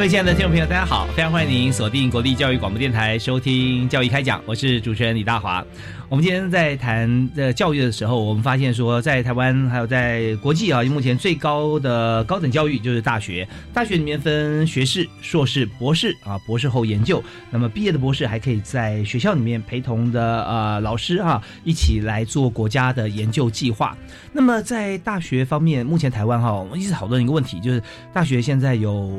各位亲爱的听众朋友，大家好！非常欢迎您锁定国立教育广播电台收听《教育开讲》，我是主持人李大华。我们今天在谈的教育的时候，我们发现说，在台湾还有在国际啊，目前最高的高等教育就是大学。大学里面分学士、硕士、博士啊，博士后研究。那么毕业的博士还可以在学校里面陪同的呃老师哈一起来做国家的研究计划。那么在大学方面，目前台湾哈，我们一直讨论一个问题，就是大学现在有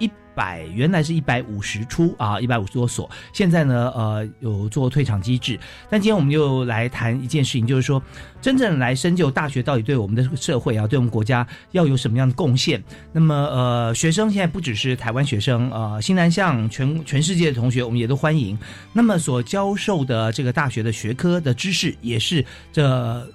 一。百原来是一百五十出啊，一百五十多所，现在呢，呃，有做退场机制。但今天我们就来谈一件事情，就是说，真正来深究大学到底对我们的社会啊，对我们国家要有什么样的贡献。那么，呃，学生现在不只是台湾学生，呃，新南向全全世界的同学，我们也都欢迎。那么所教授的这个大学的学科的知识，也是这。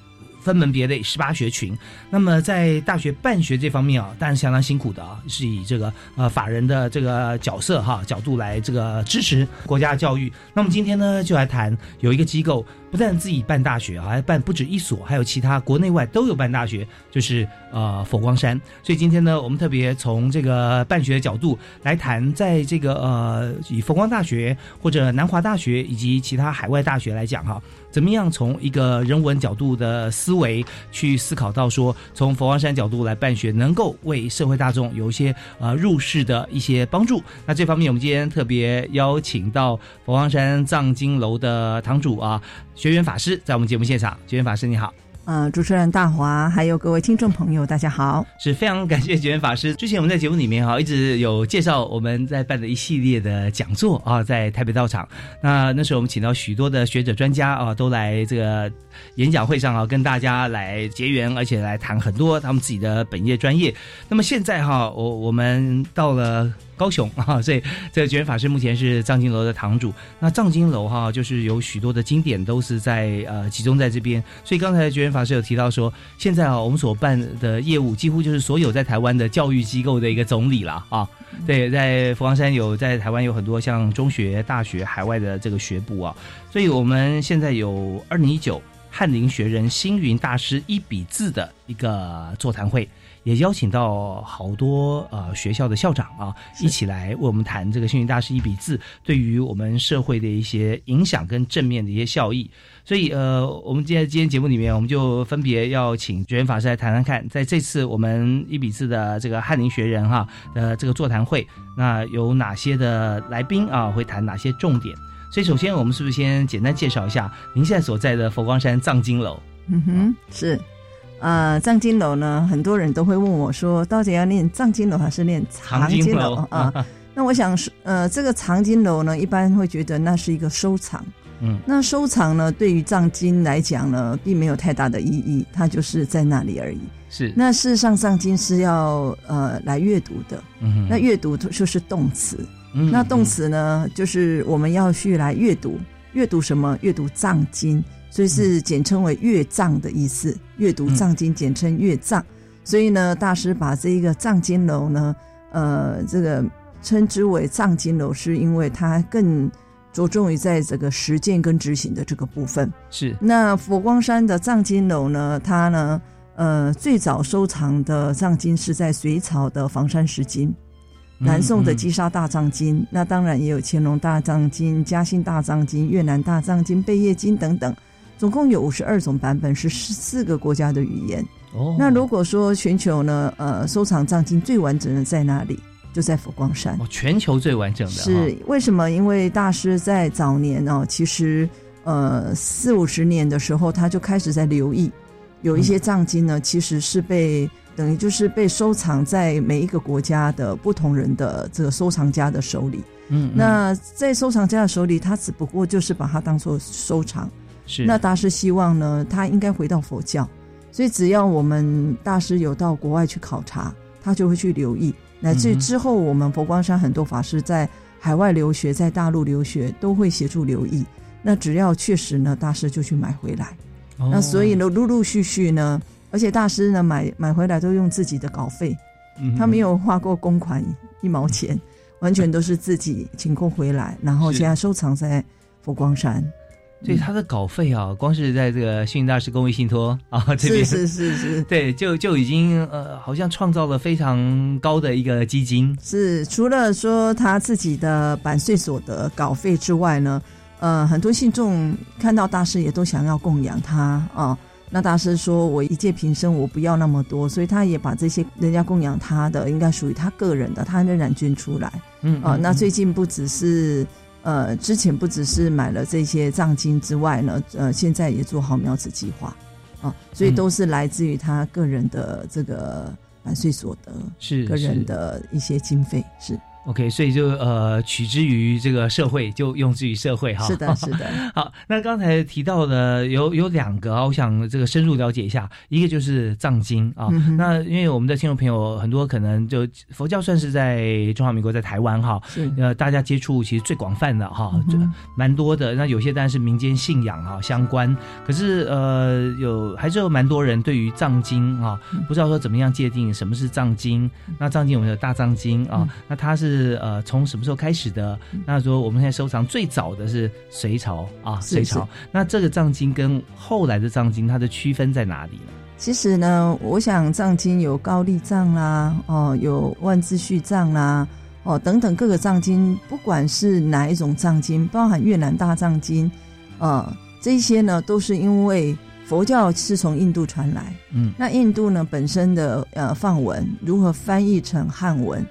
分门别类十八学群，那么在大学办学这方面啊，当然相当辛苦的啊，是以这个呃法人的这个角色哈角度来这个支持国家教育。那么今天呢，就来谈有一个机构。不但自己办大学，还办不止一所，还有其他国内外都有办大学，就是呃佛光山。所以今天呢，我们特别从这个办学的角度来谈，在这个呃以佛光大学或者南华大学以及其他海外大学来讲哈，怎么样从一个人文角度的思维去思考到说，从佛光山角度来办学，能够为社会大众有一些呃入世的一些帮助。那这方面，我们今天特别邀请到佛光山藏经楼的堂主啊。学员法师在我们节目现场，学员法师你好，呃，主持人大华，还有各位听众朋友，大家好，是非常感谢学员法师。之前我们在节目里面哈，一直有介绍我们在办的一系列的讲座啊，在台北道场。那那时候我们请到许多的学者专家啊，都来这个演讲会上啊，跟大家来结缘，而且来谈很多他们自己的本业专业。那么现在哈，我我们到了。高雄 啊，所以这个觉法师目前是藏经楼的堂主。那藏经楼哈，就是有许多的经典都是在呃集中在这边。所以刚才觉法师有提到说，现在啊，我们所办的业务几乎就是所有在台湾的教育机构的一个总理了啊。对，在佛光山有，在台湾有很多像中学、大学、海外的这个学部啊。所以我们现在有二零一九翰林学人星云大师一笔字的一个座谈会。也邀请到好多呃学校的校长啊，一起来为我们谈这个星云大师一笔字对于我们社会的一些影响跟正面的一些效益。所以呃，我们今天今天节目里面，我们就分别要请觉元法师来谈谈看，在这次我们一笔字的这个翰林学人哈的这个座谈会，那有哪些的来宾啊会谈哪些重点？所以首先我们是不是先简单介绍一下您现在所在的佛光山藏经楼？嗯哼，是。呃，藏经楼呢，很多人都会问我说，到底要念藏经楼还是念藏经楼啊？那我想是，呃，这个藏经楼呢，一般会觉得那是一个收藏。嗯，那收藏呢，对于藏经来讲呢，并没有太大的意义，它就是在那里而已。是。那事实上，藏经是要呃来阅读的。嗯那阅读就是动词。嗯。那动词呢，就是我们要去来阅读，阅读什么？阅读藏经。所以是简称为阅藏的意思，阅读藏经简称阅藏。所以呢，大师把这一个藏经楼呢，呃，这个称之为藏经楼，是因为它更着重于在这个实践跟执行的这个部分。是。那佛光山的藏经楼呢，它呢，呃，最早收藏的藏经是在隋朝的房山石经，南宋的积沙大藏经，那当然也有乾隆大藏经、嘉兴大藏经、越南大藏经、贝叶经等等。总共有五十二种版本，是十四个国家的语言。哦，那如果说全球呢，呃，收藏藏经最完整的在哪里？就在佛光山。哦，全球最完整的是为什么？因为大师在早年哦，其实呃四五十年的时候，他就开始在留意，有一些藏经呢，其实是被等于就是被收藏在每一个国家的不同人的这个收藏家的手里。嗯，那在收藏家的手里，他只不过就是把它当做收藏。是，那大师希望呢，他应该回到佛教。所以，只要我们大师有到国外去考察，他就会去留意。乃至之后，我们佛光山很多法师在海外留学，在大陆留学，都会协助留意。那只要确实呢，大师就去买回来。那所以呢，陆陆续续呢，而且大师呢买买回来都用自己的稿费，他没有花过公款一毛钱，完全都是自己请购回来，然后现在收藏在佛光山。所以他的稿费啊，光是在这个幸运大师公益信托啊 这边。是是是是，对，就就已经呃，好像创造了非常高的一个基金。是除了说他自己的版税所得稿费之外呢，呃，很多信众看到大师也都想要供养他啊。那大师说：“我一介平生，我不要那么多。”所以他也把这些人家供养他的，应该属于他个人的，他仍然捐出来。嗯啊，那最近不只是。呃，之前不只是买了这些藏经之外呢，呃，现在也做好苗子计划，啊，所以都是来自于他个人的这个版税所得，是个人的一些经费，是。OK，所以就呃取之于这个社会，就用之于社会哈。是的，是的。好，那刚才提到的有有两个啊，我想这个深入了解一下。一个就是藏经啊，那因为我们的听众朋友很多，可能就佛教算是在中华民国，在台湾哈，呃，大家接触其实最广泛的哈，就蛮多的。那有些当然是民间信仰哈相关，可是呃有还是有蛮多人对于藏经啊，不知道说怎么样界定什么是藏经。那藏经有没有大藏经啊，那它是。是呃，从什么时候开始的？那说我们现在收藏最早的是隋朝啊，隋朝。那这个藏经跟后来的藏经，它的区分在哪里呢？其实呢，我想藏经有高丽藏啦，哦，有万字序藏啦，哦，等等各个藏经，不管是哪一种藏经，包含越南大藏经，呃，这些呢，都是因为佛教是从印度传来，嗯，那印度呢本身的呃梵文如何翻译成汉文？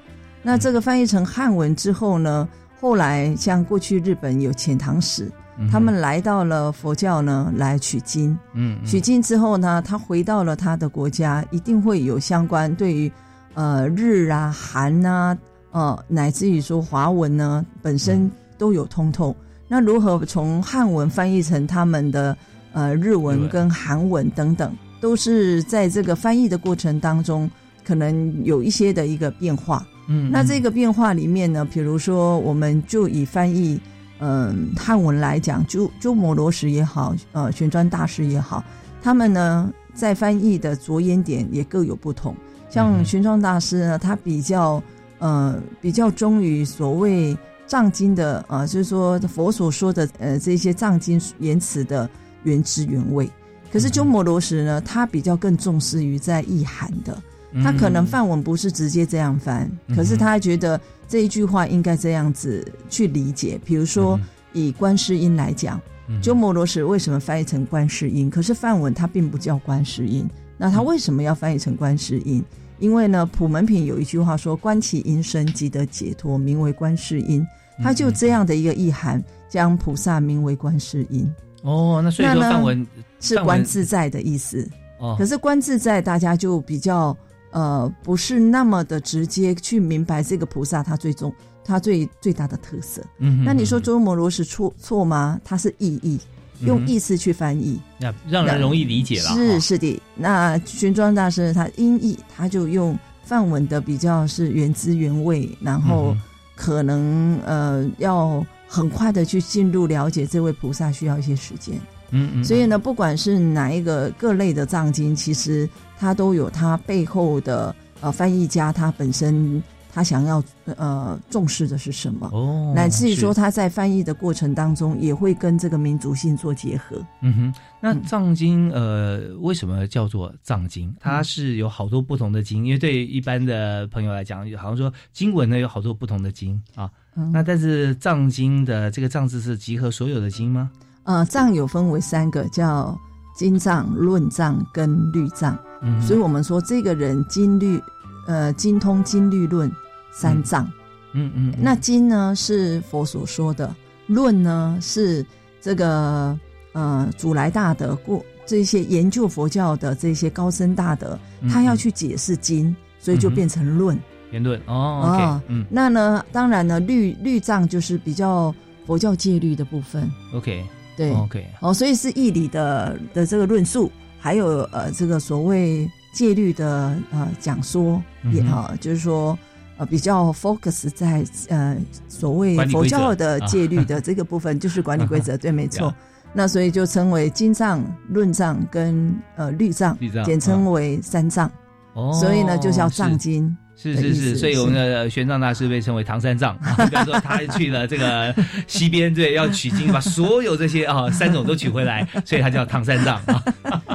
那这个翻译成汉文之后呢？后来像过去日本有遣唐使，他们来到了佛教呢来取经。嗯，取经之后呢，他回到了他的国家，一定会有相关对于呃日啊、韩啊、呃乃至于说华文呢本身都有通透。那如何从汉文翻译成他们的呃日文跟韩文等等，都是在这个翻译的过程当中，可能有一些的一个变化。嗯，那这个变化里面呢，比如说，我们就以翻译，嗯，汉文来讲，鸠鸠摩罗什也好，呃，玄奘大师也好，他们呢在翻译的着眼点也各有不同。像玄奘大师呢，他比较，呃，比较忠于所谓藏经的，呃，就是说佛所说的，呃，这些藏经言辞的原汁原味。可是鸠摩罗什呢，他比较更重视于在意涵的。他可能范文不是直接这样翻，可是他觉得这一句话应该这样子去理解。比如说以观世音来讲，鸠摩罗什为什么翻译成观世音？可是梵文它并不叫观世音，那他为什么要翻译成观世音？因为呢，普门品有一句话说：“观其音声，即得解脱，名为观世音。”他就这样的一个意涵，将菩萨名为观世音。哦，那所以说梵文是观自在的意思。哦，可是观自在，大家就比较。呃，不是那么的直接去明白这个菩萨他最终他最最大的特色。嗯，那你说鸠摩罗是错错吗？他是意义，用意思去翻译，那让人容易理解了。是是的，那玄奘大师他音译，他就用梵文的比较是原汁原味，然后可能呃要很快的去进入了解这位菩萨，需要一些时间。嗯嗯，所以呢，不管是哪一个各类的藏经，其实它都有它背后的呃翻译家，他本身他想要呃重视的是什么，哦，乃至于说他在翻译的过程当中也会跟这个民族性做结合。嗯哼，那藏经呃为什么叫做藏经？它是有好多不同的经，因为对一般的朋友来讲，好像说经文呢有好多不同的经啊，那但是藏经的这个藏字是集合所有的经吗？呃，藏有分为三个，叫金藏、论藏跟律藏。嗯，所以我们说这个人金律，呃，精通金律论三藏。嗯嗯，那经呢是佛所说的，论呢是这个呃祖来大德过这些研究佛教的这些高僧大德，他要去解释经，所以就变成论。言论哦，嗯，那呢，当然呢，律律藏就是比较佛教戒律的部分。OK，对，OK，哦，所以是义理的的这个论述，还有呃这个所谓戒律的呃讲说也啊，就是说。呃，比较 focus 在呃所谓佛教的戒律的这个部分，就是管理规则，对，没错。那所以就称为经藏、论藏跟呃律藏，简称为三藏。哦，所以呢就叫藏经。是是是，所以我们的玄奘大师被称为唐三藏。比 方说，他去了这个西边，对，要取经，把所有这些啊三种都取回来，所以他叫唐三藏啊。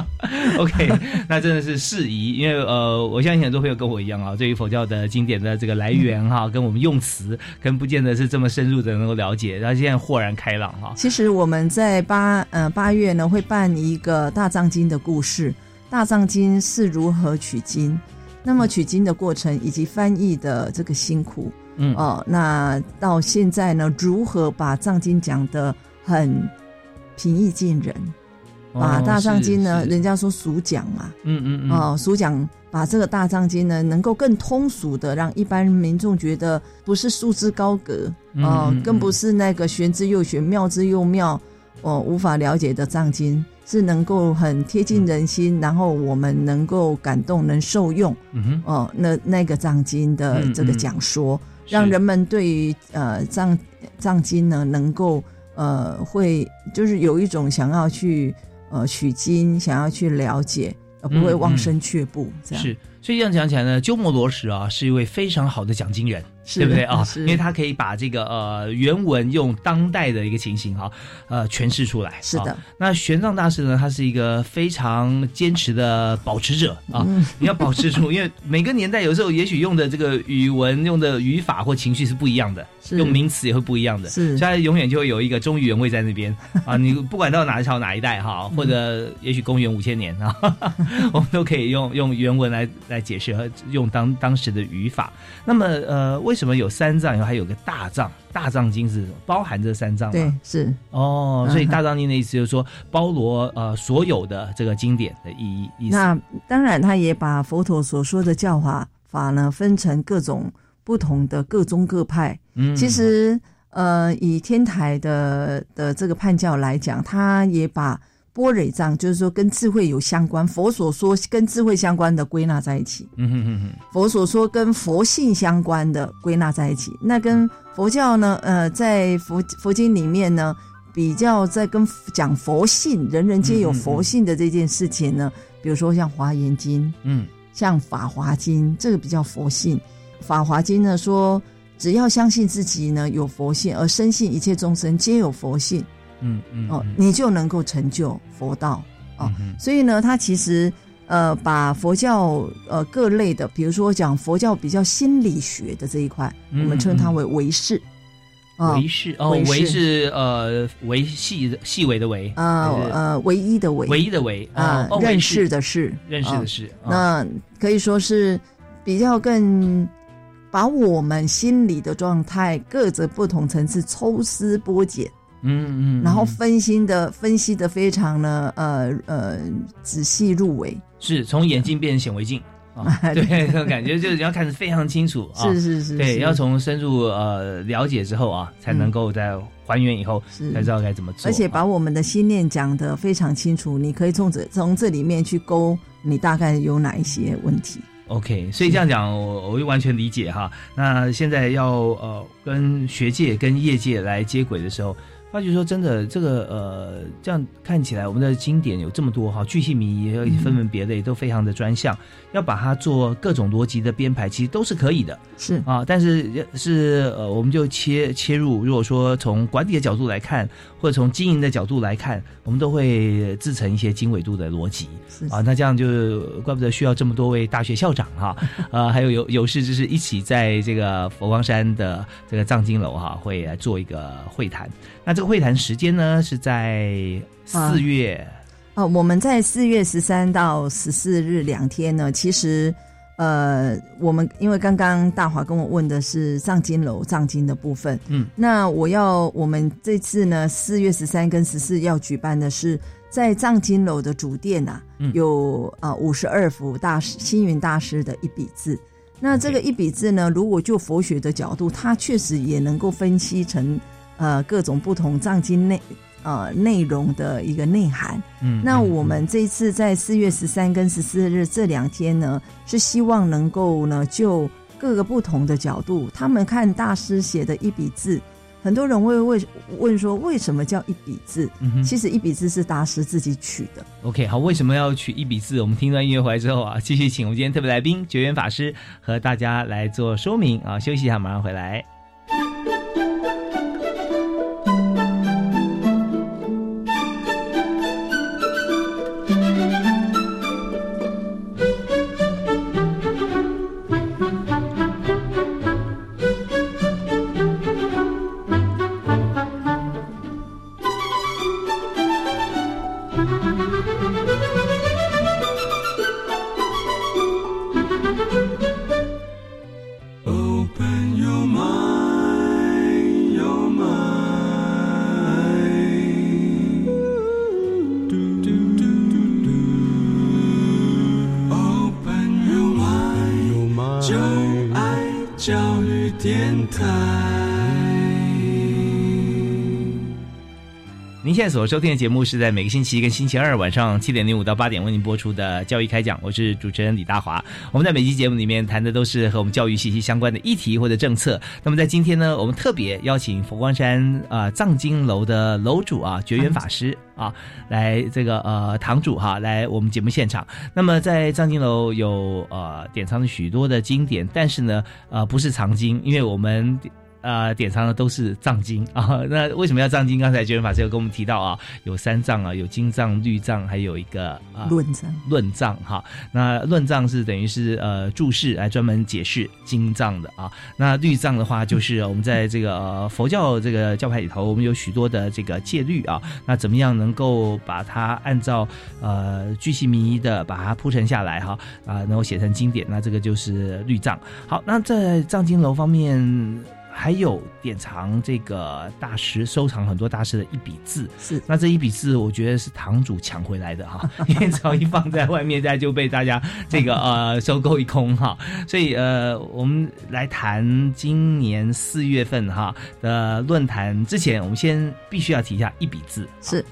OK，那真的是适宜，因为呃，我相信很多朋友跟我一样啊，对于佛教的经典的这个来源哈，跟我们用词，跟不见得是这么深入的能够了解，然后现在豁然开朗哈。其实我们在八呃八月呢会办一个大藏经的故事，大藏经是如何取经。那么取经的过程以及翻译的这个辛苦，嗯哦，那到现在呢，如何把藏经讲得很平易近人？把大藏经呢，人家说俗讲嘛，嗯嗯嗯，哦，俗讲把这个大藏经呢，能够更通俗的让一般民众觉得不是束之高阁，哦，更不是那个玄之又玄、妙之又妙，哦，无法了解的藏经。是能够很贴近人心，然后我们能够感动、能受用。嗯哼，哦，那那个藏经的这个讲说，让人们对于呃藏藏经呢，能够呃会就是有一种想要去呃取经、想要去了解，而不会望生却步。这样是，所以这样讲起来呢，鸠摩罗什啊，是一位非常好的讲经人。对不对啊？因为他可以把这个呃原文用当代的一个情形哈，呃诠释出来。是的。那玄奘大师呢，他是一个非常坚持的保持者啊。你要保持住，因为每个年代有时候也许用的这个语文、用的语法或情绪是不一样的，用名词也会不一样的。是。所以永远就会有一个忠于原味在那边啊。你不管到哪一朝哪一代哈，或者也许公元五千年啊，我们都可以用用原文来来解释和用当当时的语法。那么呃为为什么有三藏，然后还有个大藏？大藏经是包含这三藏吗？对，是哦。所以大藏经的意思就是说，包罗呃所有的这个经典的意义。意思。那当然，他也把佛陀所说的教法法呢，分成各种不同的各宗各派。嗯，其实呃，以天台的的这个判教来讲，他也把。波蕊藏就是说跟智慧有相关，佛所说跟智慧相关的归纳在一起。嗯哼哼哼，佛所说跟佛性相关的归纳在一起。那跟佛教呢？呃，在佛佛经里面呢，比较在跟讲佛性，人人皆有佛性的这件事情呢，比如说像华严经，嗯，像法华经，这个比较佛性。法华经呢说，只要相信自己呢有佛性，而深信一切众生皆有佛性。嗯嗯哦，你就能够成就佛道哦。所以呢，他其实呃，把佛教呃各类的，比如说讲佛教比较心理学的这一块，我们称它为唯识。唯识哦，唯是呃维细细微的维啊呃唯一的唯唯一的唯啊认识的是认识的识。那可以说是比较更把我们心理的状态各自不同层次抽丝剥茧。嗯嗯，然后分析的分析的非常的呃呃仔细入微，是从眼镜变成显微镜。啊，对，这种感觉就是要看得非常清楚啊，是是是，对，要从深入呃了解之后啊，才能够在还原以后才知道该怎么做，而且把我们的心念讲得非常清楚，你可以从这从这里面去勾你大概有哪一些问题。OK，所以这样讲我我就完全理解哈。那现在要呃跟学界跟业界来接轨的时候。发觉说真的，这个呃，这样看起来，我们的经典有这么多哈，巨细靡遗，分门别类，都非常的专项。要把它做各种逻辑的编排，其实都是可以的。是啊，但是是呃，我们就切切入。如果说从管理的角度来看，或者从经营的角度来看，我们都会自成一些经纬度的逻辑。是啊，那这样就怪不得需要这么多位大学校长哈，呃，还有有有事就是一起在这个佛光山的这个藏经楼哈，会来做一个会谈。那这个会谈时间呢，是在四月哦，我们在四月十三到十四日两天呢，其实。呃，我们因为刚刚大华跟我问的是藏经楼藏经的部分，嗯，那我要我们这次呢，四月十三跟十四要举办的是在藏经楼的主殿啊，有啊五十二幅大师星云大师的一笔字。那这个一笔字呢，如果就佛学的角度，它确实也能够分析成呃各种不同藏经内。呃，内容的一个内涵。嗯，那我们这一次在四月十三跟十四日这两天呢，是希望能够呢，就各个不同的角度，他们看大师写的一笔字，很多人会问问说，为什么叫一笔字？嗯其实一笔字是大师自己取的。OK，好，为什么要取一笔字？我们听段音乐回来之后啊，继续请我们今天特别来宾觉缘法师和大家来做说明啊。休息一下，马上回来。在所收听的节目是在每个星期一跟星期二晚上七点零五到八点为您播出的教育开讲，我是主持人李大华。我们在每期节目里面谈的都是和我们教育息息相关的议题或者政策。那么在今天呢，我们特别邀请佛光山啊藏经楼的楼主啊觉缘法师啊来这个呃堂主哈来我们节目现场。那么在藏经楼有呃典藏了许多的经典，但是呢呃不是藏经，因为我们。呃，典藏的都是藏经 啊。那为什么要藏经？刚才觉缘法师有跟我们提到啊，有三藏啊，有经藏、律藏，还有一个啊论藏。论藏哈，那论藏是等于是呃注释来专门解释经藏的啊。那律藏的话，就是 我们在这个佛教这个教派里头，我们有许多的这个戒律啊。那怎么样能够把它按照呃句细弥的把它铺陈下来哈啊，能够写成经典？那这个就是律藏。好，那在藏经楼方面。还有典藏这个大师收藏很多大师的一笔字，是那这一笔字，我觉得是堂主抢回来的哈，因为只要一放在外面，再就被大家这个呃 收购一空哈。所以呃，我们来谈今年四月份哈的论坛之前，我们先必须要提一下一笔字是，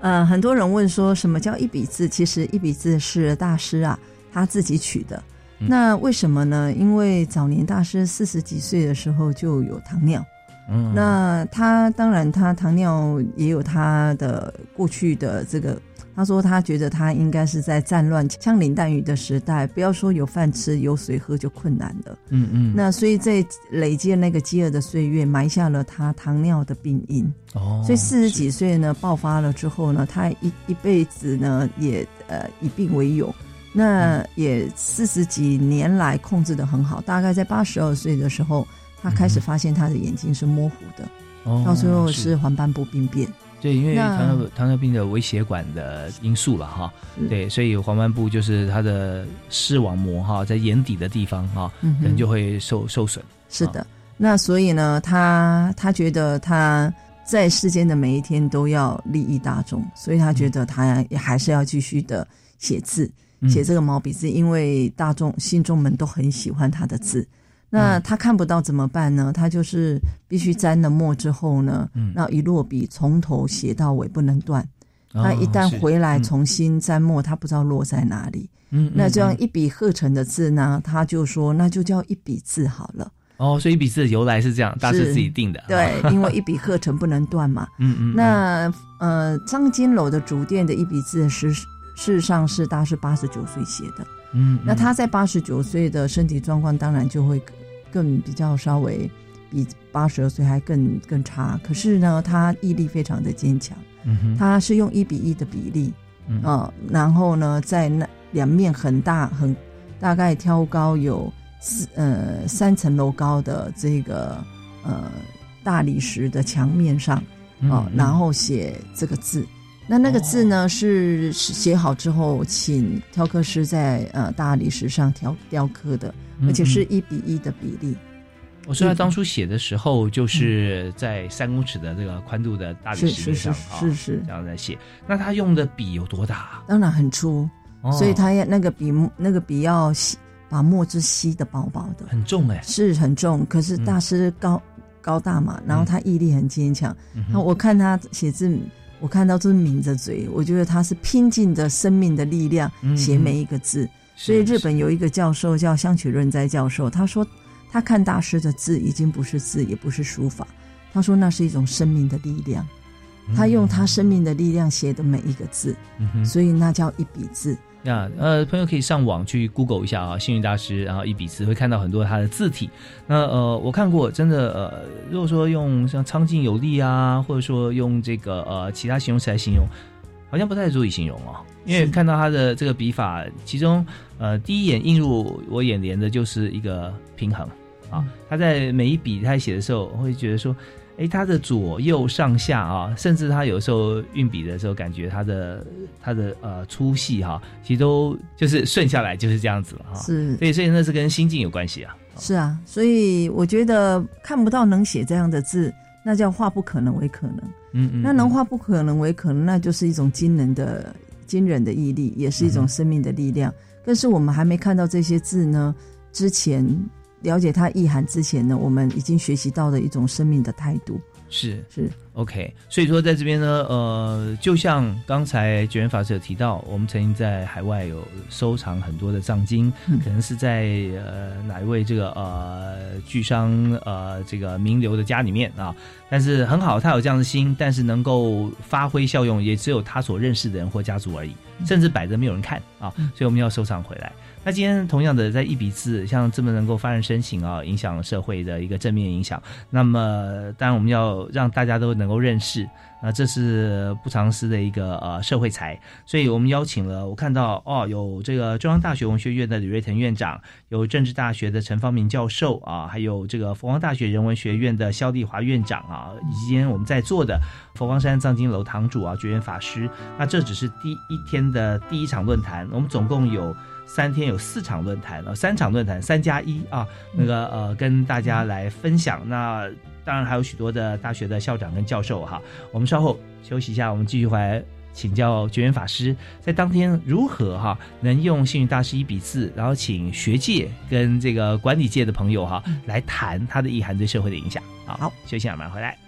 呃，很多人问说什么叫一笔字？其实一笔字是大师啊他自己取的。那为什么呢？因为早年大师四十几岁的时候就有糖尿，嗯，那他当然他糖尿也有他的过去的这个，他说他觉得他应该是在战乱枪林弹雨的时代，不要说有饭吃有水喝就困难了，嗯嗯，那所以在累积那个饥饿的岁月，埋下了他糖尿的病因，哦，所以四十几岁呢爆发了之后呢，他一一辈子呢也呃以病为友。那也四十几年来控制的很好，大概在八十二岁的时候，他开始发现他的眼睛是模糊的，到最后是黄斑部病变。对，因为糖尿糖尿病的微血管的因素了哈，对，所以黄斑部就是它的视网膜哈，在眼底的地方哈，可能就会受受损。是的，那所以呢，他他觉得他在世间的每一天都要利益大众，所以他觉得他也还是要继续的写字。写这个毛笔字，因为大众信众们都很喜欢他的字。那他看不到怎么办呢？他就是必须沾了墨之后呢，那一落笔从头写到尾不能断。他一旦回来重新沾墨，他不知道落在哪里。嗯，那这样一笔鹤成的字呢，他就说那就叫一笔字好了。哦，所以一笔字的由来是这样，大师自己定的。对，因为一笔鹤成不能断嘛。嗯嗯。那呃，张金楼的主店的一笔字是。事实上是他是八十九岁写的，嗯，那他在八十九岁的身体状况当然就会更比较稍微比八十二岁还更更差。可是呢，他毅力非常的坚强，嗯他是用一比一的比例，嗯，然后呢，在那两面很大很大概挑高有四呃三层楼高的这个呃大理石的墙面上，哦，然后写这个字。那那个字呢是写好之后，请雕刻师在呃大理石上雕雕刻的，而且是一比一的比例。我说他当初写的时候，就是在三公尺的这个宽度的大理石上啊，是是这样在写。那他用的笔有多大？当然很粗，所以他要那个笔那个笔要吸把墨汁吸的薄薄的，很重哎，是很重。可是大师高高大嘛，然后他毅力很坚强。那我看他写字，我看到是抿着嘴，我觉得他是拼尽着生命的力量写每一个字。所以日本有一个教授叫香取润哉教授，他说。他看大师的字已经不是字，也不是书法。他说那是一种生命的力量，他用他生命的力量写的每一个字，所以那叫一笔字。那呃，朋友可以上网去 Google 一下啊，幸运大师，然后一笔字会看到很多他的字体。那呃，我看过，真的呃，如果说用像苍劲有力啊，或者说用这个呃其他形容词来形容，好像不太足以形容哦。因为看到他的这个笔法，其中呃第一眼映入我眼帘的就是一个平衡。啊，他在每一笔他写的时候，我会觉得说，哎，他的左右上下啊，甚至他有时候运笔的时候，感觉他的他的呃粗细哈，其实都就是顺下来就是这样子了哈。是，所以，所以那是跟心境有关系啊。是啊，所以我觉得看不到能写这样的字，那叫化不可能为可能。嗯嗯。那能化不可能为可能，那就是一种惊人的、惊人的毅力，也是一种生命的力量。但是我们还没看到这些字呢，之前。了解它意涵之前呢，我们已经学习到了一种生命的态度。是是，OK。所以说，在这边呢，呃，就像刚才觉元法师有提到，我们曾经在海外有收藏很多的藏经，可能是在呃哪一位这个呃巨商呃这个名流的家里面啊。但是很好，他有这样的心，但是能够发挥效用，也只有他所认识的人或家族而已，甚至摆着没有人看啊。所以我们要收藏回来。那今天同样的，在一笔字像这么能够发人深省啊，影响社会的一个正面影响。那么，当然我们要让大家都能够认识，那这是不藏私的一个呃社会财。所以我们邀请了，我看到哦，有这个中央大学文学院的李瑞腾院长，有政治大学的陈方明教授啊，还有这个佛光大学人文学院的肖丽华院长啊，以及今天我们在座的佛光山藏经楼堂主啊，觉元法师。那这只是第一天的第一场论坛，我们总共有。三天有四场论坛，啊，三场论坛，三加一啊，那个呃，跟大家来分享。那当然还有许多的大学的校长跟教授哈。我们稍后休息一下，我们继续回来请教觉缘法师，在当天如何哈能用幸运大师一笔字，然后请学界跟这个管理界的朋友哈来谈它的意涵对社会的影响。好，休息一下，马上回来。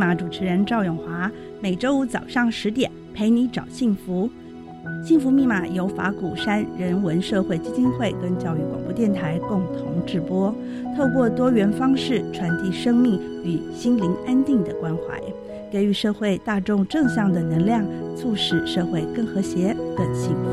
马主持人赵永华，每周五早上十点陪你找幸福。幸福密码由法鼓山人文社会基金会跟教育广播电台共同制播，透过多元方式传递生命与心灵安定的关怀，给予社会大众正向的能量，促使社会更和谐、更幸福。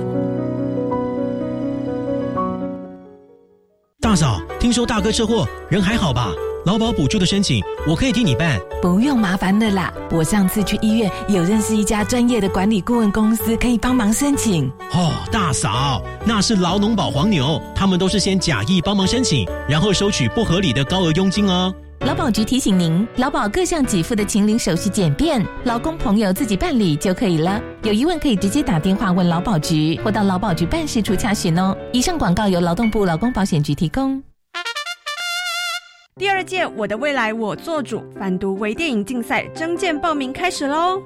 大嫂，听说大哥车祸，人还好吧？劳保补助的申请，我可以替你办，不用麻烦的啦。我上次去医院有认识一家专业的管理顾问公司，可以帮忙申请。哦，大嫂，那是劳农保黄牛，他们都是先假意帮忙申请，然后收取不合理的高额佣金哦。劳保局提醒您，劳保各项给付的请领手续简便，劳工朋友自己办理就可以了。有疑问可以直接打电话问劳保局，或到劳保局办事处查询哦。以上广告由劳动部劳工保险局提供。第二届《我的未来我做主》反毒微电影竞赛征件报名开始喽！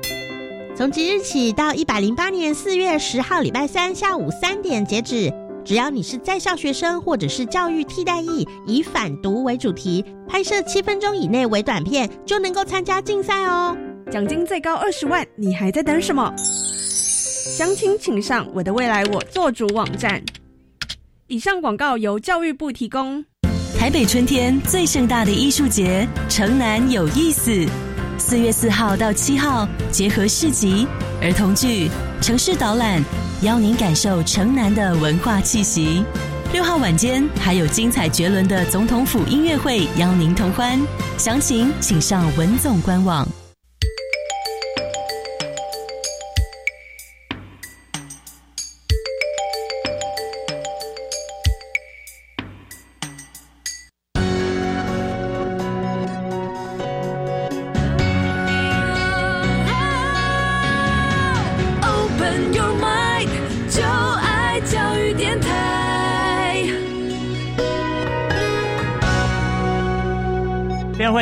从即日起到一百零八年四月十号礼拜三下午三点截止。只要你是在校学生或者是教育替代役，以反毒为主题，拍摄七分钟以内为短片，就能够参加竞赛哦！奖金最高二十万，你还在等什么？详情请上《我的未来我做主》网站。以上广告由教育部提供。台北春天最盛大的艺术节——城南有意思，四月四号到七号，结合市集、儿童剧、城市导览，邀您感受城南的文化气息。六号晚间还有精彩绝伦的总统府音乐会，邀您同欢。详情请上文总官网。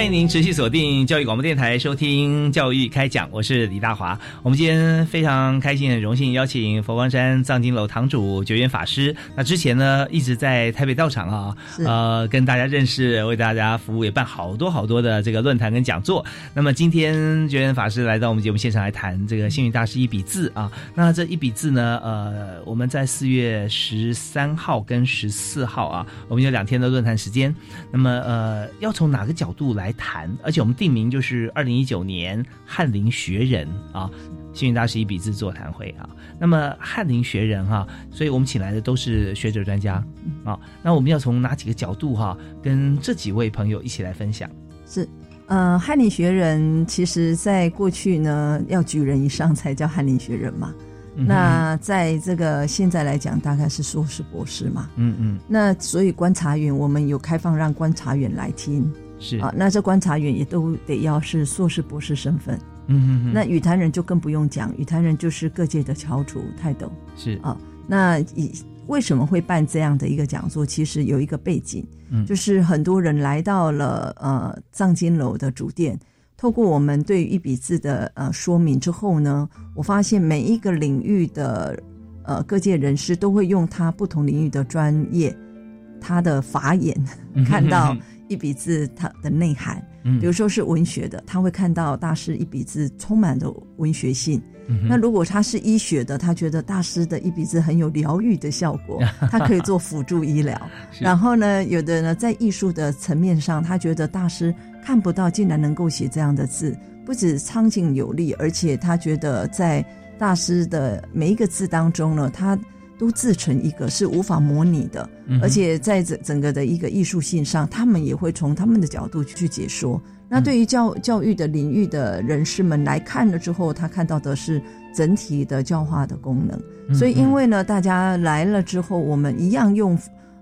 迎您持续锁定教育广播电台，收听教育开讲，我是李大华。我们今天非常开心、很荣幸邀请佛光山藏经楼堂主觉元法师。那之前呢，一直在台北道场啊，呃，跟大家认识，为大家服务，也办好多好多的这个论坛跟讲座。那么今天觉元法师来到我们节目现场来谈这个幸运大师一笔字啊。那这一笔字呢，呃，我们在四月十三号跟十四号啊，我们有两天的论坛时间。那么呃，要从哪个角度来？来谈，而且我们定名就是二零一九年翰林学人啊，幸运大师一笔字座谈会啊。那么翰林学人哈，所以我们请来的都是学者专家啊。那我们要从哪几个角度哈，跟这几位朋友一起来分享？是，呃，翰林学人其实在过去呢，要举人以上才叫翰林学人嘛。那在这个现在来讲，大概是硕士博士嘛。嗯嗯。那所以观察员，我们有开放让观察员来听。是啊，那这观察员也都得要是硕士博士身份。嗯嗯那语坛人就更不用讲，语坛人就是各界的翘楚泰斗。是啊，那以为什么会办这样的一个讲座？其实有一个背景，嗯，就是很多人来到了呃藏经楼的主殿，透过我们对一笔字的呃说明之后呢，我发现每一个领域的呃各界人士都会用他不同领域的专业，他的法眼看到。一笔字它的内涵，比如说是文学的，他会看到大师一笔字充满着文学性。那如果他是医学的，他觉得大师的一笔字很有疗愈的效果，他可以做辅助医疗。然后呢，有的呢在艺术的层面上，他觉得大师看不到，竟然能够写这样的字，不止苍劲有力，而且他觉得在大师的每一个字当中呢，他。都自成一个是无法模拟的，而且在整整个的一个艺术性上，他们也会从他们的角度去解说。那对于教教育的领域的人士们来看了之后，他看到的是整体的教化的功能。所以，因为呢，大家来了之后，我们一样用。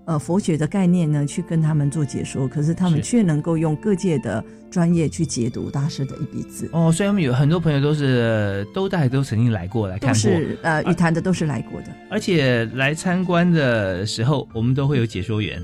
呃，佛学的概念呢，去跟他们做解说，可是他们却能够用各界的专业去解读大师的一笔字。哦，所以我们有很多朋友都是都大都曾经来过来看过，是呃，语坛的都是来过的。而且来参观的时候，我们都会有解说员。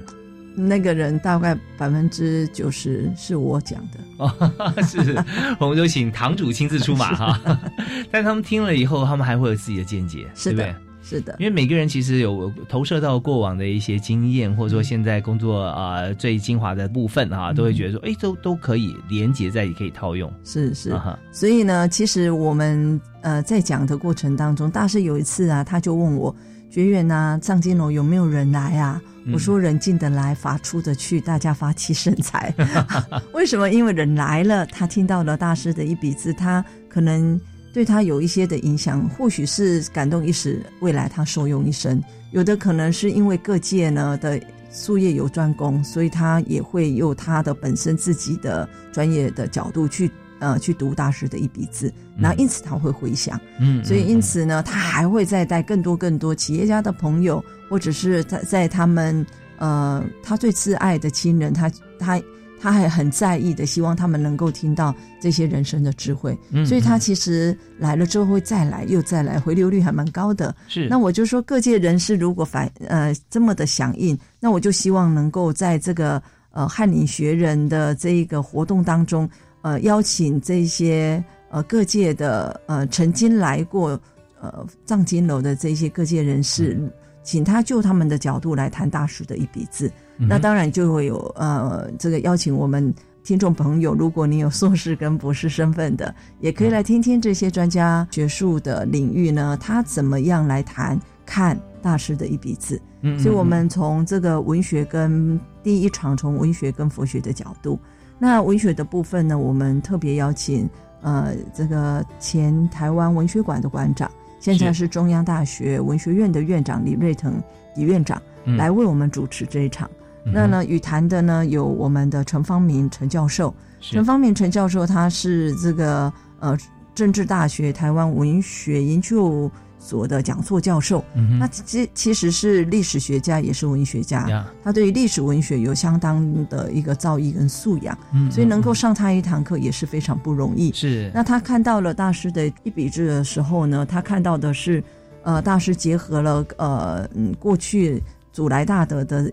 那个人大概百分之九十是我讲的。哦，是，我们就请堂主亲自出马哈。但他们听了以后，他们还会有自己的见解，是的。是的，因为每个人其实有投射到过往的一些经验，或者说现在工作啊最精华的部分啊，都会觉得说，哎，都都可以连接在，也可以套用。是是，所以呢，其实我们呃在讲的过程当中，大师有一次啊，他就问我学员呐，藏经楼有没有人来啊？我说人进得来，法出得去，大家发气生财。为什么？因为人来了，他听到了大师的一笔字，他可能。对他有一些的影响，或许是感动一时，未来他受用一生；有的可能是因为各界呢的术业有专攻，所以他也会用他的本身自己的专业的角度去呃去读大师的一笔字，然后因此他会回想，嗯，所以因此呢，他还会再带更多更多企业家的朋友，或者是在在他们呃他最挚爱的亲人，他他。他还很在意的，希望他们能够听到这些人生的智慧，所以他其实来了之后会再来又再来，回流率还蛮高的。是，那我就说各界人士如果反呃这么的响应，那我就希望能够在这个呃翰林学人的这一个活动当中，呃邀请这些呃各界的呃曾经来过呃藏经楼的这些各界人士，请他就他们的角度来谈大师的一笔字。那当然就会有呃，这个邀请我们听众朋友，如果你有硕士跟博士身份的，也可以来听听这些专家学术的领域呢，他怎么样来谈看大师的一笔字。嗯，所以我们从这个文学跟第一场从文学跟佛学的角度，那文学的部分呢，我们特别邀请呃这个前台湾文学馆的馆长，现在是。中央大学文学院的院长李瑞腾李院长来为我们主持这一场。那呢，语谈的呢有我们的陈方明陈教授，陈方明陈教授他是这个呃政治大学台湾文学研究所的讲座教授，那其其实是历史学家，也是文学家，他对于历史文学有相当的一个造诣跟素养，所以能够上他一堂课也是非常不容易。是，那他看到了大师的一笔字的时候呢，他看到的是呃大师结合了呃嗯过去祖来大德的。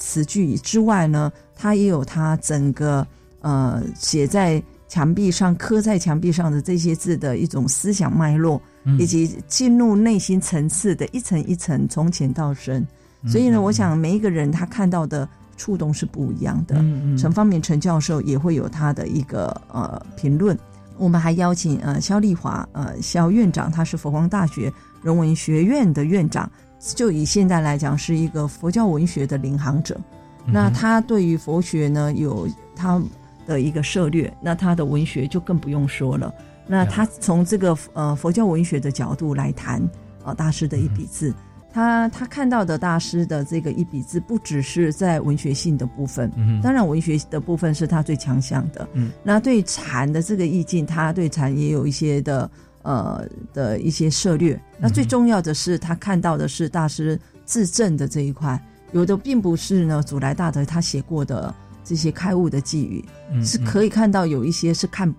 词句之外呢，他也有他整个呃写在墙壁上、刻在墙壁上的这些字的一种思想脉络，以及进入内心层次的一层一层从浅到深。所以呢，我想每一个人他看到的触动是不一样的。陈方面陈教授也会有他的一个呃评论。我们还邀请呃肖丽华呃肖院长，他是佛光大学人文学院的院长。就以现在来讲，是一个佛教文学的领航者。那他对于佛学呢，有他的一个涉略。那他的文学就更不用说了。那他从这个呃佛教文学的角度来谈啊大师的一笔字，他他看到的大师的这个一笔字，不只是在文学性的部分。当然，文学的部分是他最强项的。那对禅的这个意境，他对禅也有一些的。呃的一些涉略，那最重要的是他看到的是大师自证的这一块，有的并不是呢祖来大德他写过的这些开悟的寄语，是可以看到有一些是看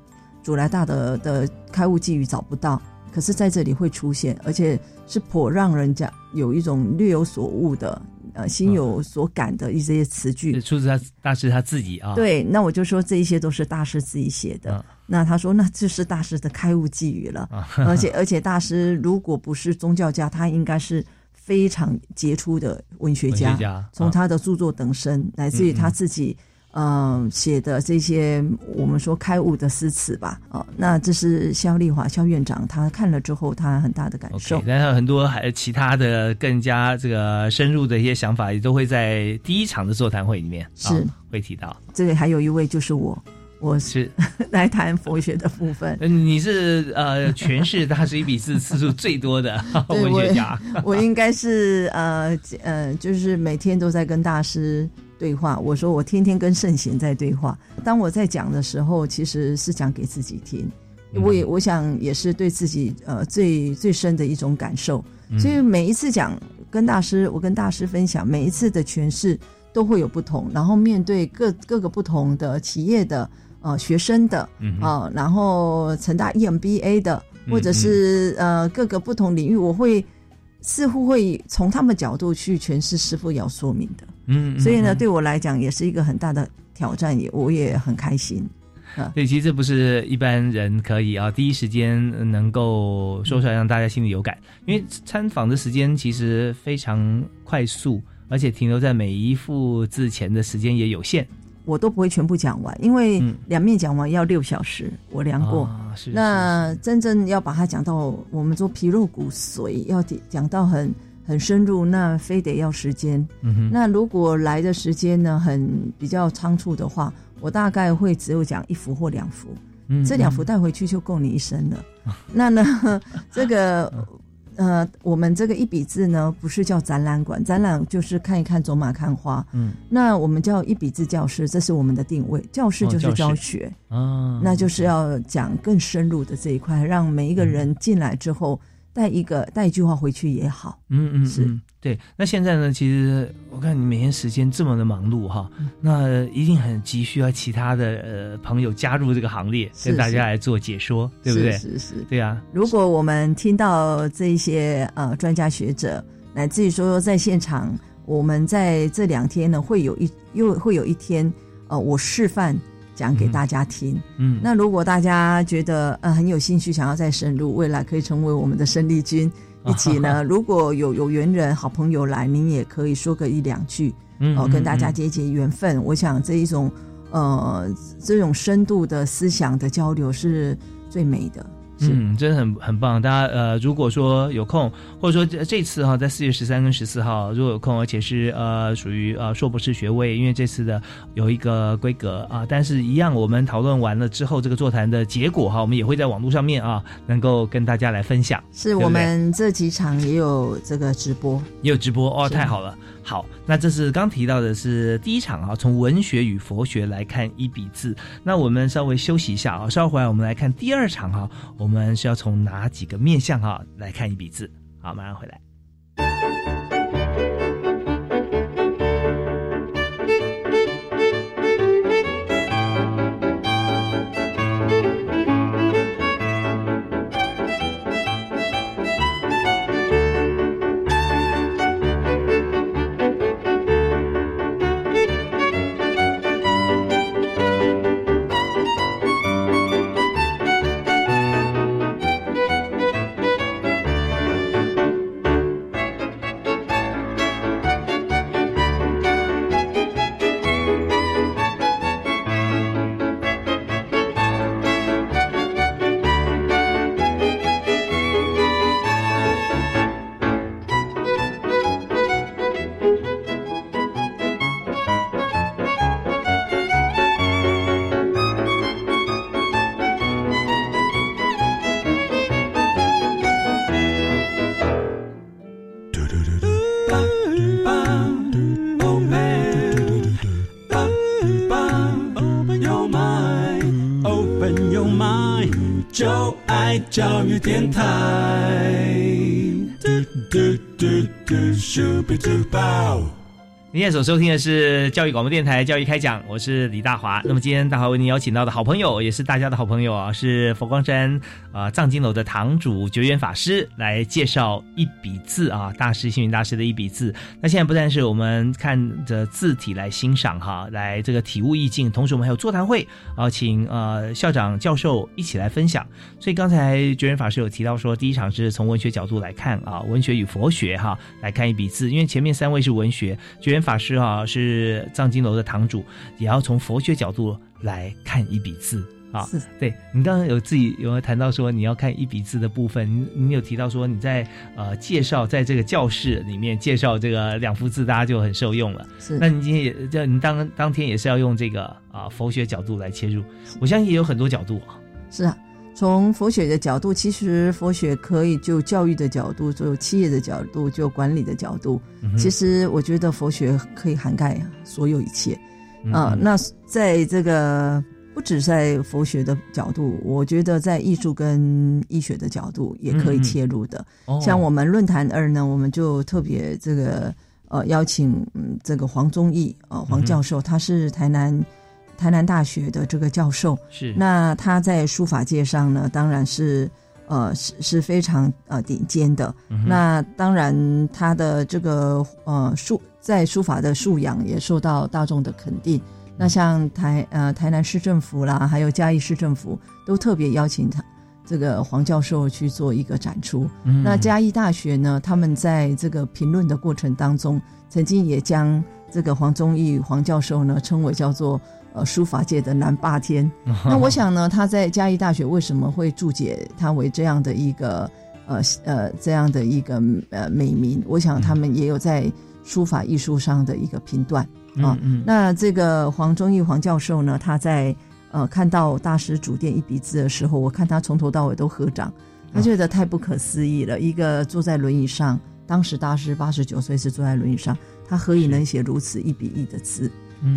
祖来大德的开悟寄语找不到，可是在这里会出现，而且是颇让人家有一种略有所悟的。呃，心有所感的一些词句，出自他大师他自己啊。对，那我就说这一些都是大师自己写的。那他说，那这是大师的开悟寄语了。而且，而且大师如果不是宗教家，他应该是非常杰出的文学家。从他的著作等身，乃至于他自己。嗯，写的这些我们说开悟的诗词吧，哦，那这是肖丽华肖院长他看了之后，他很大的感受。然后很多还其他的更加这个深入的一些想法，也都会在第一场的座谈会里面是会提到。这里还有一位就是我，我是 来谈佛学的部分。你是呃诠释大师一笔字次数最多的 文学家，我应该是呃呃，就是每天都在跟大师。对话，我说我天天跟圣贤在对话。当我在讲的时候，其实是讲给自己听。我也我想也是对自己呃最最深的一种感受。所以每一次讲跟大师，我跟大师分享，每一次的诠释都会有不同。然后面对各各个不同的企业的呃学生的啊，然后成大 EMBA 的，或者是呃各个不同领域，我会似乎会从他们角度去诠释师傅要说明的。嗯，所以呢，对我来讲也是一个很大的挑战，也我也很开心。对，其实这不是一般人可以啊，第一时间能够说出来让大家心里有感，因为参访的时间其实非常快速，而且停留在每一幅字前的时间也有限。我都不会全部讲完，因为两面讲完要六小时，我量过。那真正要把它讲到我们做皮肉骨髓，要讲到很很深入，那非得要时间。那如果来的时间呢，很比较仓促的话，我大概会只有讲一幅或两幅，这两幅带回去就够你一生了。那呢，这个。呃，我们这个一笔字呢，不是叫展览馆，展览就是看一看走马看花。嗯，那我们叫一笔字教室，这是我们的定位。教室就是教学啊，那就是要讲更深入的这一块，让每一个人进来之后带一个带一句话回去也好。嗯嗯，是。对，那现在呢？其实我看你每天时间这么的忙碌哈，那一定很急需要其他的呃朋友加入这个行列，跟大家来做解说，对不对？是是，对啊。如果我们听到这一些呃专家学者，乃至于说在现场，我们在这两天呢会有一又会有一天呃我示范讲给大家听。嗯，那如果大家觉得呃很有兴趣，想要再深入，未来可以成为我们的生力军。一起呢，如果有有缘人、好朋友来，您也可以说个一两句，哦，跟大家结结缘分。我想这一种，呃，这种深度的思想的交流是最美的。嗯，真的很很棒。大家呃，如果说有空，或者说这这次哈，在四月十三跟十四号，如果有空，而且是呃属于呃硕博士学位，因为这次的有一个规格啊，但是一样，我们讨论完了之后，这个座谈的结果哈，我们也会在网络上面啊，能够跟大家来分享。是我们这几场也有这个直播，也有直播哦，太好了。好，那这是刚提到的是第一场啊，从文学与佛学来看一笔字。那我们稍微休息一下啊，稍后回来我们来看第二场哈，我们是要从哪几个面相哈来看一笔字？好，马上回来。教育电台。您现在所收听的是教育广播电台《教育开讲》，我是李大华。那么今天大华为您邀请到的好朋友，也是大家的好朋友啊，是佛光山啊藏经楼的堂主觉缘法师来介绍一笔字啊，大师星云大师的一笔字。那现在不但是我们看着字体来欣赏哈，来这个体悟意境，同时我们还有座谈会啊，请呃校长教授一起来分享。所以刚才觉缘法师有提到说，第一场是从文学角度来看啊，文学与佛学哈来看一笔字，因为前面三位是文学，觉法师啊，是藏经楼的堂主，也要从佛学角度来看一笔字啊。是，对你刚刚有自己有谈到说你要看一笔字的部分，你你有提到说你在呃介绍在这个教室里面介绍这个两幅字，大家就很受用了。是，那你今天也就你当当天也是要用这个啊佛学角度来切入，我相信也有很多角度啊。是啊。从佛学的角度，其实佛学可以就教育的角度，就企业的角度，就管理的角度。其实我觉得佛学可以涵盖所有一切。啊，那在这个不止在佛学的角度，我觉得在艺术跟医学的角度也可以切入的。像我们论坛二呢，我们就特别这个呃邀请这个黄宗义啊黄教授，他是台南。台南大学的这个教授是，那他在书法界上呢，当然是呃是是非常呃顶尖的。那当然他的这个呃书在书法的素养也受到大众的肯定。那像台呃台南市政府啦，还有嘉义市政府都特别邀请他这个黄教授去做一个展出。那嘉义大学呢，他们在这个评论的过程当中，曾经也将这个黄宗义黄教授呢称为叫做呃书法界的南霸天。那我想呢，他在嘉义大学为什么会注解他为这样的一个呃呃这样的一个呃美名？我想他们也有在书法艺术上的一个评断。啊，那这个黄忠义黄教授呢，他在呃看到大师主殿一笔字的时候，我看他从头到尾都合掌，他觉得太不可思议了。一个坐在轮椅上，当时大师八十九岁是坐在轮椅上，他何以能写如此一笔一的字？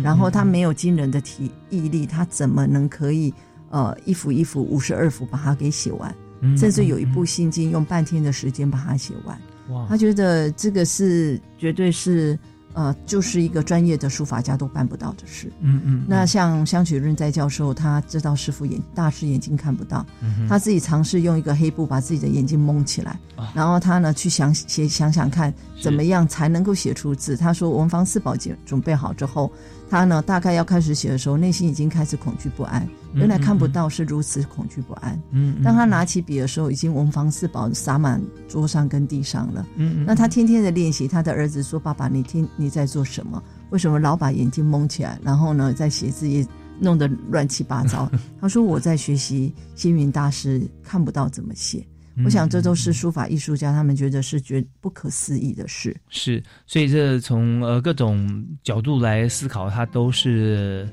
然后他没有惊人的体毅力，他怎么能可以呃一幅一幅五十二幅把它给写完？甚至有一部心经用半天的时间把它写完。哇，他觉得这个是绝对是。呃，就是一个专业的书法家都办不到的事。嗯嗯。那像香取润在教授，他知道师傅眼大师眼睛看不到，他自己尝试用一个黑布把自己的眼睛蒙起来，然后他呢去想写想想看怎么样才能够写出字。他说文房四宝准准备好之后，他呢大概要开始写的时候，内心已经开始恐惧不安。原来看不到是如此恐惧不安。嗯，当他拿起笔的时候，已经文房四宝洒满桌上跟地上了。嗯，那他天天的练习，他的儿子说：“爸爸，你听你在做什么？为什么老把眼睛蒙起来？然后呢，在写字也弄得乱七八糟。”他说：“我在学习星云大师，看不到怎么写。”我想这都是书法艺术家他们觉得是绝不可思议的事。是，所以这从呃各种角度来思考，它都是。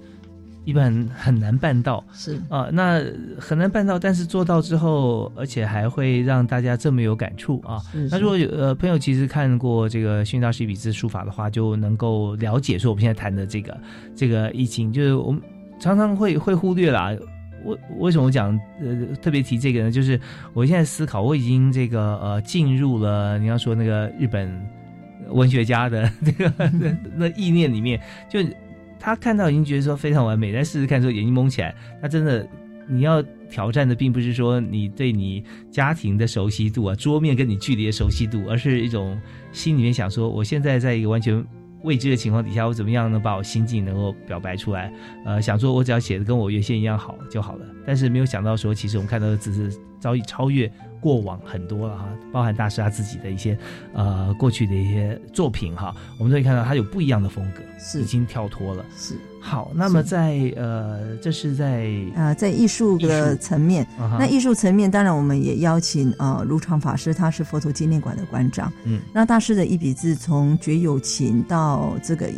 一般很难办到，是啊，那很难办到，但是做到之后，而且还会让大家这么有感触啊。那如果有呃朋友其实看过这个训道士笔字书法的话，就能够了解说我们现在谈的这个这个意境，就是我们常常会会忽略啦。为为什么我讲呃特别提这个呢？就是我现在思考，我已经这个呃进入了你要说那个日本文学家的这个 那意念里面，就。他看到已经觉得说非常完美，但试试看，说眼睛蒙起来，他真的你要挑战的并不是说你对你家庭的熟悉度啊，桌面跟你距离的熟悉度，而是一种心里面想说，我现在在一个完全未知的情况底下，我怎么样能把我心境能够表白出来？呃，想说我只要写的跟我原先一样好就好了，但是没有想到说，其实我们看到的只是早已超越。过往很多了哈，包含大师他自己的一些呃过去的一些作品哈，我们都可以看到他有不一样的风格，是。已经跳脱了。是。好，那么在呃，这是在呃在艺术的层面，那艺术层面当然我们也邀请呃如常法师，他是佛陀纪念馆的馆长，嗯，那大师的一笔字从绝有情到这个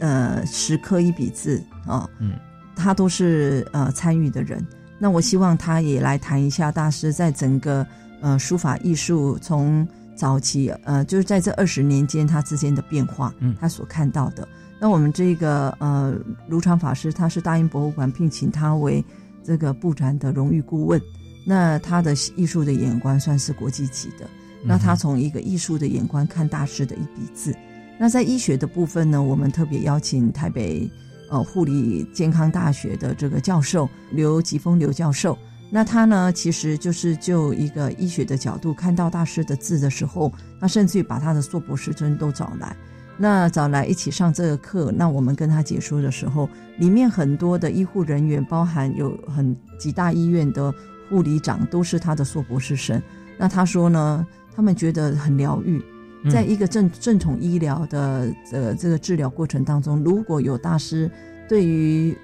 呃石刻一笔字啊，嗯，他都是呃参与的人。那我希望他也来谈一下大师在整个呃书法艺术从早期呃就是在这二十年间他之间的变化，嗯，他所看到的。那我们这个呃卢常法师他是大英博物馆聘请他为这个布展的荣誉顾问，那他的艺术的眼光算是国际级的。那他从一个艺术的眼光看大师的一笔字。那在医学的部分呢，我们特别邀请台北。呃，护理健康大学的这个教授刘吉峰刘教授，那他呢，其实就是就一个医学的角度看到大师的字的时候，他甚至于把他的硕博士生都找来，那找来一起上这个课。那我们跟他解说的时候，里面很多的医护人员，包含有很几大医院的护理长，都是他的硕博士生。那他说呢，他们觉得很疗愈。在一个正正统医疗的呃这个治疗过程当中，如果有大师对于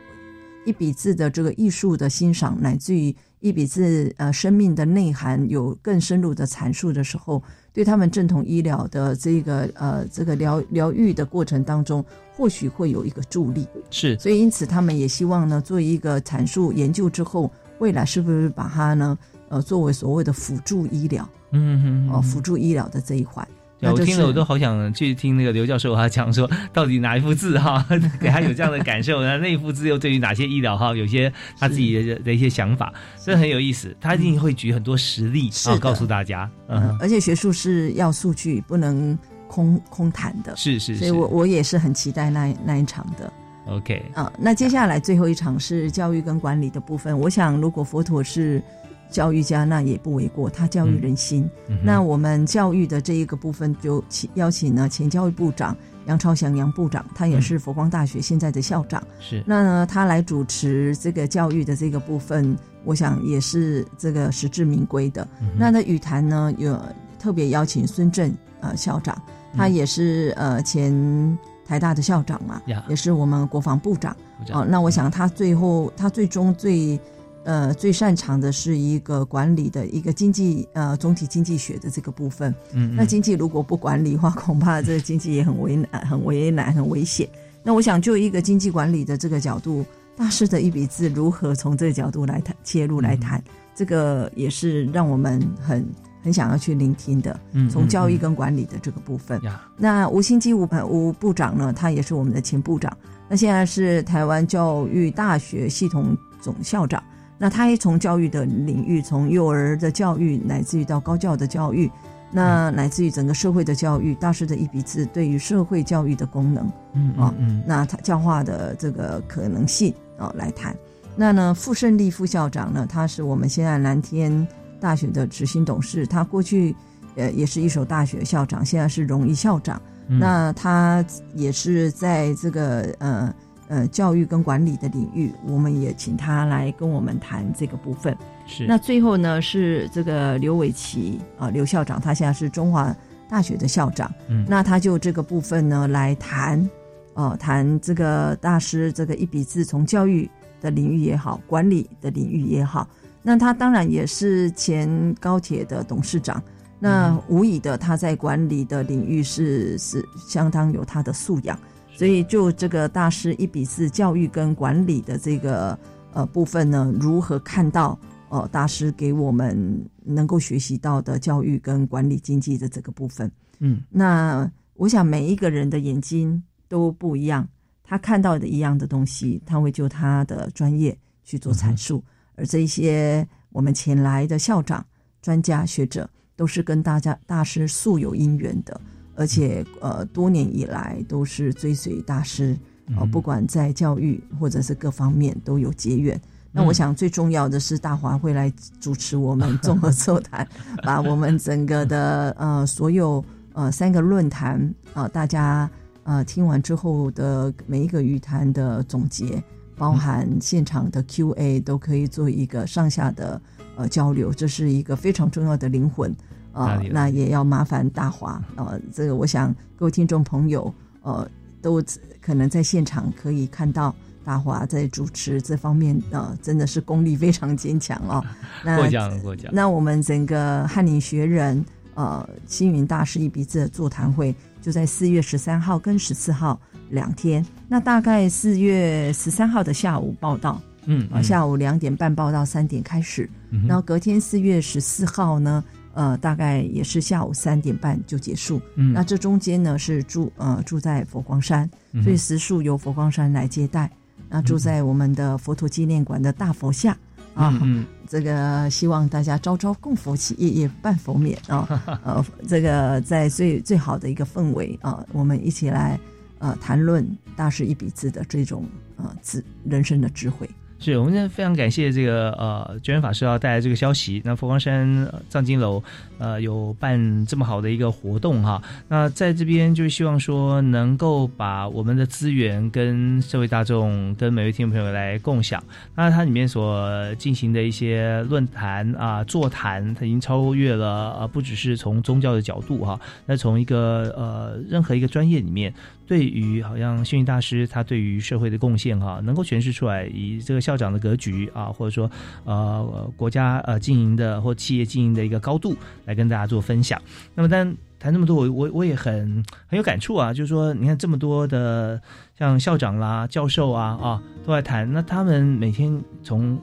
一笔字的这个艺术的欣赏，乃至于一笔字呃生命的内涵有更深入的阐述的时候，对他们正统医疗的这个呃这个疗疗愈的过程当中，或许会有一个助力。是，所以因此他们也希望呢，做一个阐述研究之后，未来是不是把它呢呃作为所谓的辅助医疗？嗯嗯哦，辅助医疗的这一环。我听了，我都好想去听那个刘教授他讲说，到底哪一幅字哈，给他有这样的感受，那那一幅字又对于哪些医疗哈，有些他自己的的一些想法，这很有意思。他一定会举很多实例啊，告诉大家。嗯，而且学术是要数据，不能空空谈的。是是，所以我我也是很期待那那一场的。OK，啊，那接下来最后一场是教育跟管理的部分。我想，如果佛陀是。教育家那也不为过，他教育人心。那我们教育的这一个部分，就请邀请呢前教育部长杨超祥杨部长，他也是佛光大学现在的校长。是，那呢，他来主持这个教育的这个部分，我想也是这个实至名归的。那的语坛呢，有特别邀请孙正呃校长，他也是呃前台大的校长嘛，也是我们国防部长。哦，那我想他最后他最终最。呃，最擅长的是一个管理的一个经济，呃，总体经济学的这个部分。嗯，那经济如果不管理的话，恐怕这个经济也很为难，很为难，很危险。那我想，就一个经济管理的这个角度，大师的一笔字如何从这个角度来谈切入来谈，这个也是让我们很很想要去聆听的。嗯，从教育跟管理的这个部分。那吴新基吴吴部长呢，他也是我们的前部长，那现在是台湾教育大学系统总校长。那他也从教育的领域，从幼儿的教育，乃至于到高教的教育，那乃至于整个社会的教育，大师的一笔字对于社会教育的功能，嗯啊，那他教化的这个可能性啊来谈。那呢，傅胜利副校长呢，他是我们现在蓝天大学的执行董事，他过去呃也是一所大学校长，现在是荣誉校长。那他也是在这个呃。呃，教育跟管理的领域，我们也请他来跟我们谈这个部分。是。那最后呢，是这个刘伟奇啊，刘校长，他现在是中华大学的校长。嗯。那他就这个部分呢，来谈，哦，谈这个大师这个一笔字，从教育的领域也好，管理的领域也好，那他当然也是前高铁的董事长。那无疑的，他在管理的领域是是相当有他的素养。所以，就这个大师一比四教育跟管理的这个呃部分呢，如何看到呃大师给我们能够学习到的教育跟管理经济的这个部分？嗯，那我想每一个人的眼睛都不一样，他看到的一样的东西，他会就他的专业去做阐述。而这些我们前来的校长、专家学者，都是跟大家大师素有因缘的。而且，呃，多年以来都是追随大师，哦，不管在教育或者是各方面都有结缘。那我想最重要的是，大华会来主持我们 综合座谈，把我们整个的呃所有呃三个论坛啊，大家呃听完之后的每一个语坛的总结，包含现场的 Q&A，都可以做一个上下的呃交流，这是一个非常重要的灵魂。啊，那也要麻烦大华啊！这个我想各位听众朋友，呃，都可能在现场可以看到大华在主持这方面，呃，真的是功力非常坚强哦。过奖过奖。那我们整个翰林学人呃星云大师一笔字的座谈会，就在四月十三号跟十四号两天。那大概四月十三号的下午报道，嗯，啊，下午两点半报到三点开始，然后隔天四月十四号呢。呃，大概也是下午三点半就结束。嗯，那这中间呢是住呃住在佛光山，所以食宿由佛光山来接待。那住在我们的佛陀纪念馆的大佛下啊，这个希望大家朝朝供佛起，夜夜办佛免啊。呃，这个在最最好的一个氛围啊，我们一起来呃谈论大师一笔字的这种呃智人生的智慧。是我们现在非常感谢这个呃觉远法师要带来这个消息。那佛光山藏经楼呃有办这么好的一个活动哈，那在这边就是希望说能够把我们的资源跟社会大众跟每位听众朋友来共享。那它里面所进行的一些论坛啊座谈，它已经超越了呃不只是从宗教的角度哈，那从一个呃任何一个专业里面。对于好像幸运大师他对于社会的贡献哈，能够诠释出来，以这个校长的格局啊，或者说呃国家呃经营的或企业经营的一个高度来跟大家做分享。那么，但谈这么多，我我我也很很有感触啊，就是说，你看这么多的像校长啦、教授啊啊都在谈，那他们每天从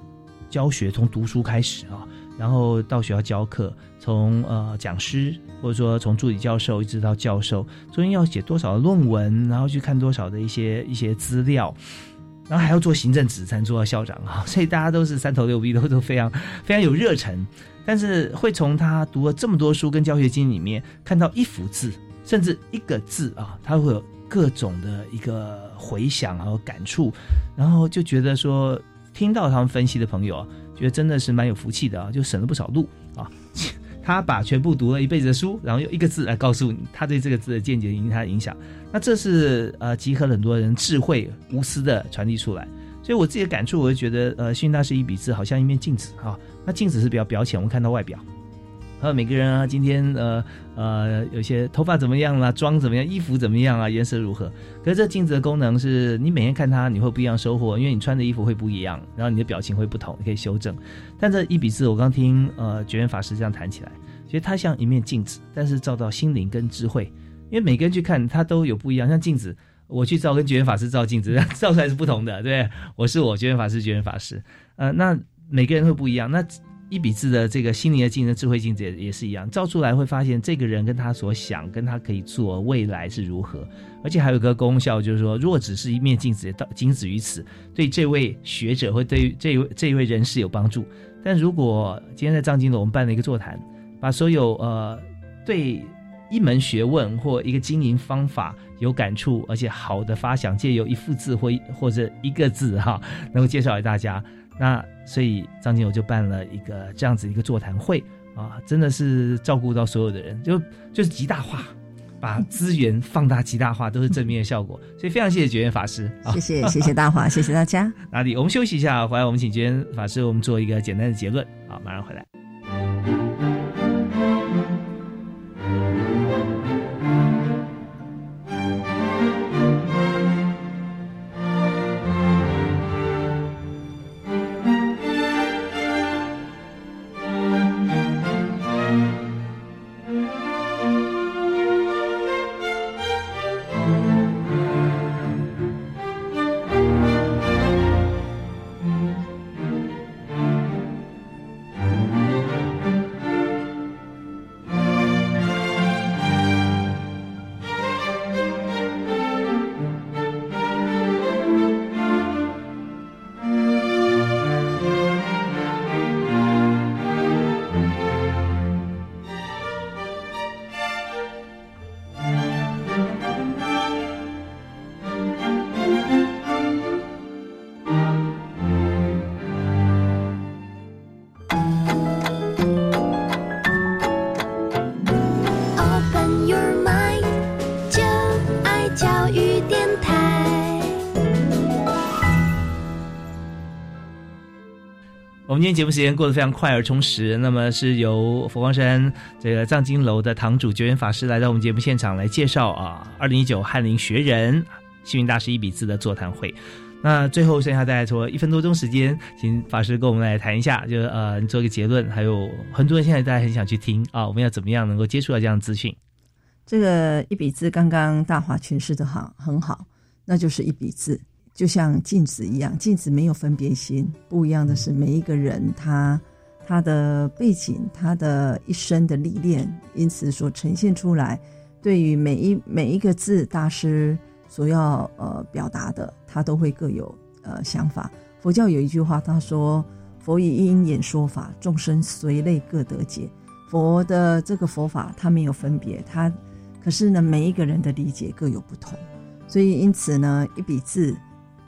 教学、从读书开始啊。然后到学校教课，从呃讲师或者说从助理教授一直到教授，中间要写多少的论文，然后去看多少的一些一些资料，然后还要做行政职才能做到校长啊！所以大家都是三头六臂，都都非常非常有热忱。但是会从他读了这么多书跟教学经里面看到一幅字，甚至一个字啊，他会有各种的一个回想和感触，然后就觉得说听到他们分析的朋友。觉得真的是蛮有福气的啊，就省了不少路啊。他把全部读了一辈子的书，然后用一个字来告诉你他对这个字的见解以及他的影响。那这是呃集合了很多人智慧无私的传递出来。所以我自己的感触，我就觉得呃，幸运大师一笔字好像一面镜子啊。那镜子是比较表浅，我们看到外表。还有每个人啊，今天呃呃，有些头发怎么样啦，妆怎么样，衣服怎么样啊，颜色如何？可是这镜子的功能是你每天看它，你会不一样收获，因为你穿的衣服会不一样，然后你的表情会不同，你可以修正。但这一比字，我刚听呃觉缘法师这样谈起来，其实它像一面镜子，但是照到心灵跟智慧，因为每个人去看它都有不一样。像镜子，我去照跟觉缘法师照镜子，照出来是不同的，对我是我，觉缘法师觉缘法师，呃，那每个人会不一样，那。一笔字的这个心灵的镜子、智慧镜子也也是一样，照出来会发现这个人跟他所想、跟他可以做未来是如何，而且还有个功效，就是说，如果只是一面镜子，到仅止于此，对这位学者或对这位这一位人士有帮助。但如果今天在藏经楼我们办了一个座谈，把所有呃对一门学问或一个经营方法有感触，而且好的发想，借由一幅字或或者一个字哈，能够介绍给大家。那所以张金友就办了一个这样子一个座谈会啊，真的是照顾到所有的人，就就是极大化，把资源放大极大化，都是正面的效果。所以非常谢谢觉元法师，谢谢谢谢大华，谢谢大家。哪里？我们休息一下，回来我们请觉元法师，我们做一个简单的结论。好，马上回来。今天节目时间过得非常快而充实，那么是由佛光山这个藏经楼的堂主觉元法师来到我们节目现场来介绍啊，二零一九翰林学人幸运大师一笔字的座谈会。那最后剩下大概说一分多钟时间，请法师跟我们来谈一下，就是呃，你做一个结论。还有很多人现在大家很想去听啊，我们要怎么样能够接触到这样的资讯？这个一笔字刚刚大华诠释的好很好，那就是一笔字。就像镜子一样，镜子没有分别心。不一样的是，每一个人他他的背景，他的一生的历练，因此所呈现出来，对于每一每一个字，大师所要呃表达的，他都会各有呃想法。佛教有一句话，他说：“佛以因眼说法，众生随类各得解。”佛的这个佛法，他没有分别，他可是呢，每一个人的理解各有不同，所以因此呢，一笔字。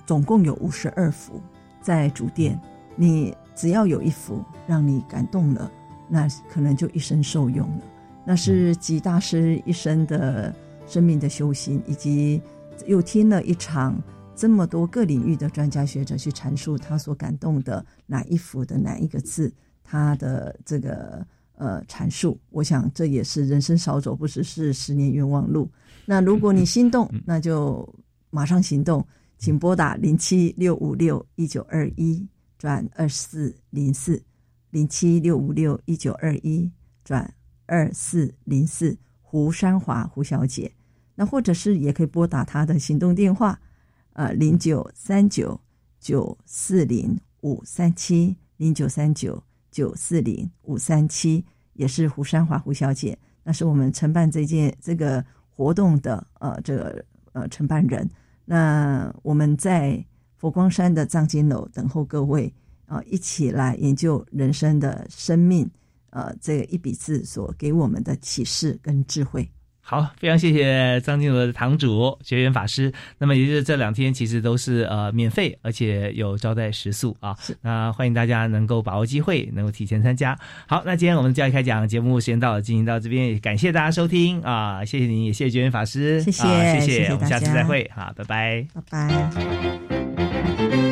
总共有五十二幅在主殿，你只要有一幅让你感动了，那可能就一生受用了。那是集大师一生的生命的修行，以及又听了一场这么多各领域的专家学者去阐述他所感动的哪一幅的哪一个字，他的这个呃阐述。我想这也是人生少走不只是十年冤枉路。那如果你心动，那就马上行动。请拨打零七六五六一九二一转二四零四零七六五六一九二一转二四零四胡山华胡小姐，那或者是也可以拨打她的行动电话，呃零九三九九四零五三七零九三九九四零五三七，也是胡山华胡小姐，那是我们承办这件这个活动的呃这个呃承办人。那我们在佛光山的藏经楼等候各位啊，一起来研究人生的生命，呃，这一笔字所给我们的启示跟智慧。好，非常谢谢张静茹的堂主学员法师。那么也就是这两天其实都是呃免费，而且有招待食宿啊。那欢迎大家能够把握机会，能够提前参加。好，那今天我们教育开讲节目时间到了，进行到这边，也感谢大家收听啊，谢谢您，也谢谢学员法师，谢谢，谢谢我们下次再会，好，拜拜，拜拜。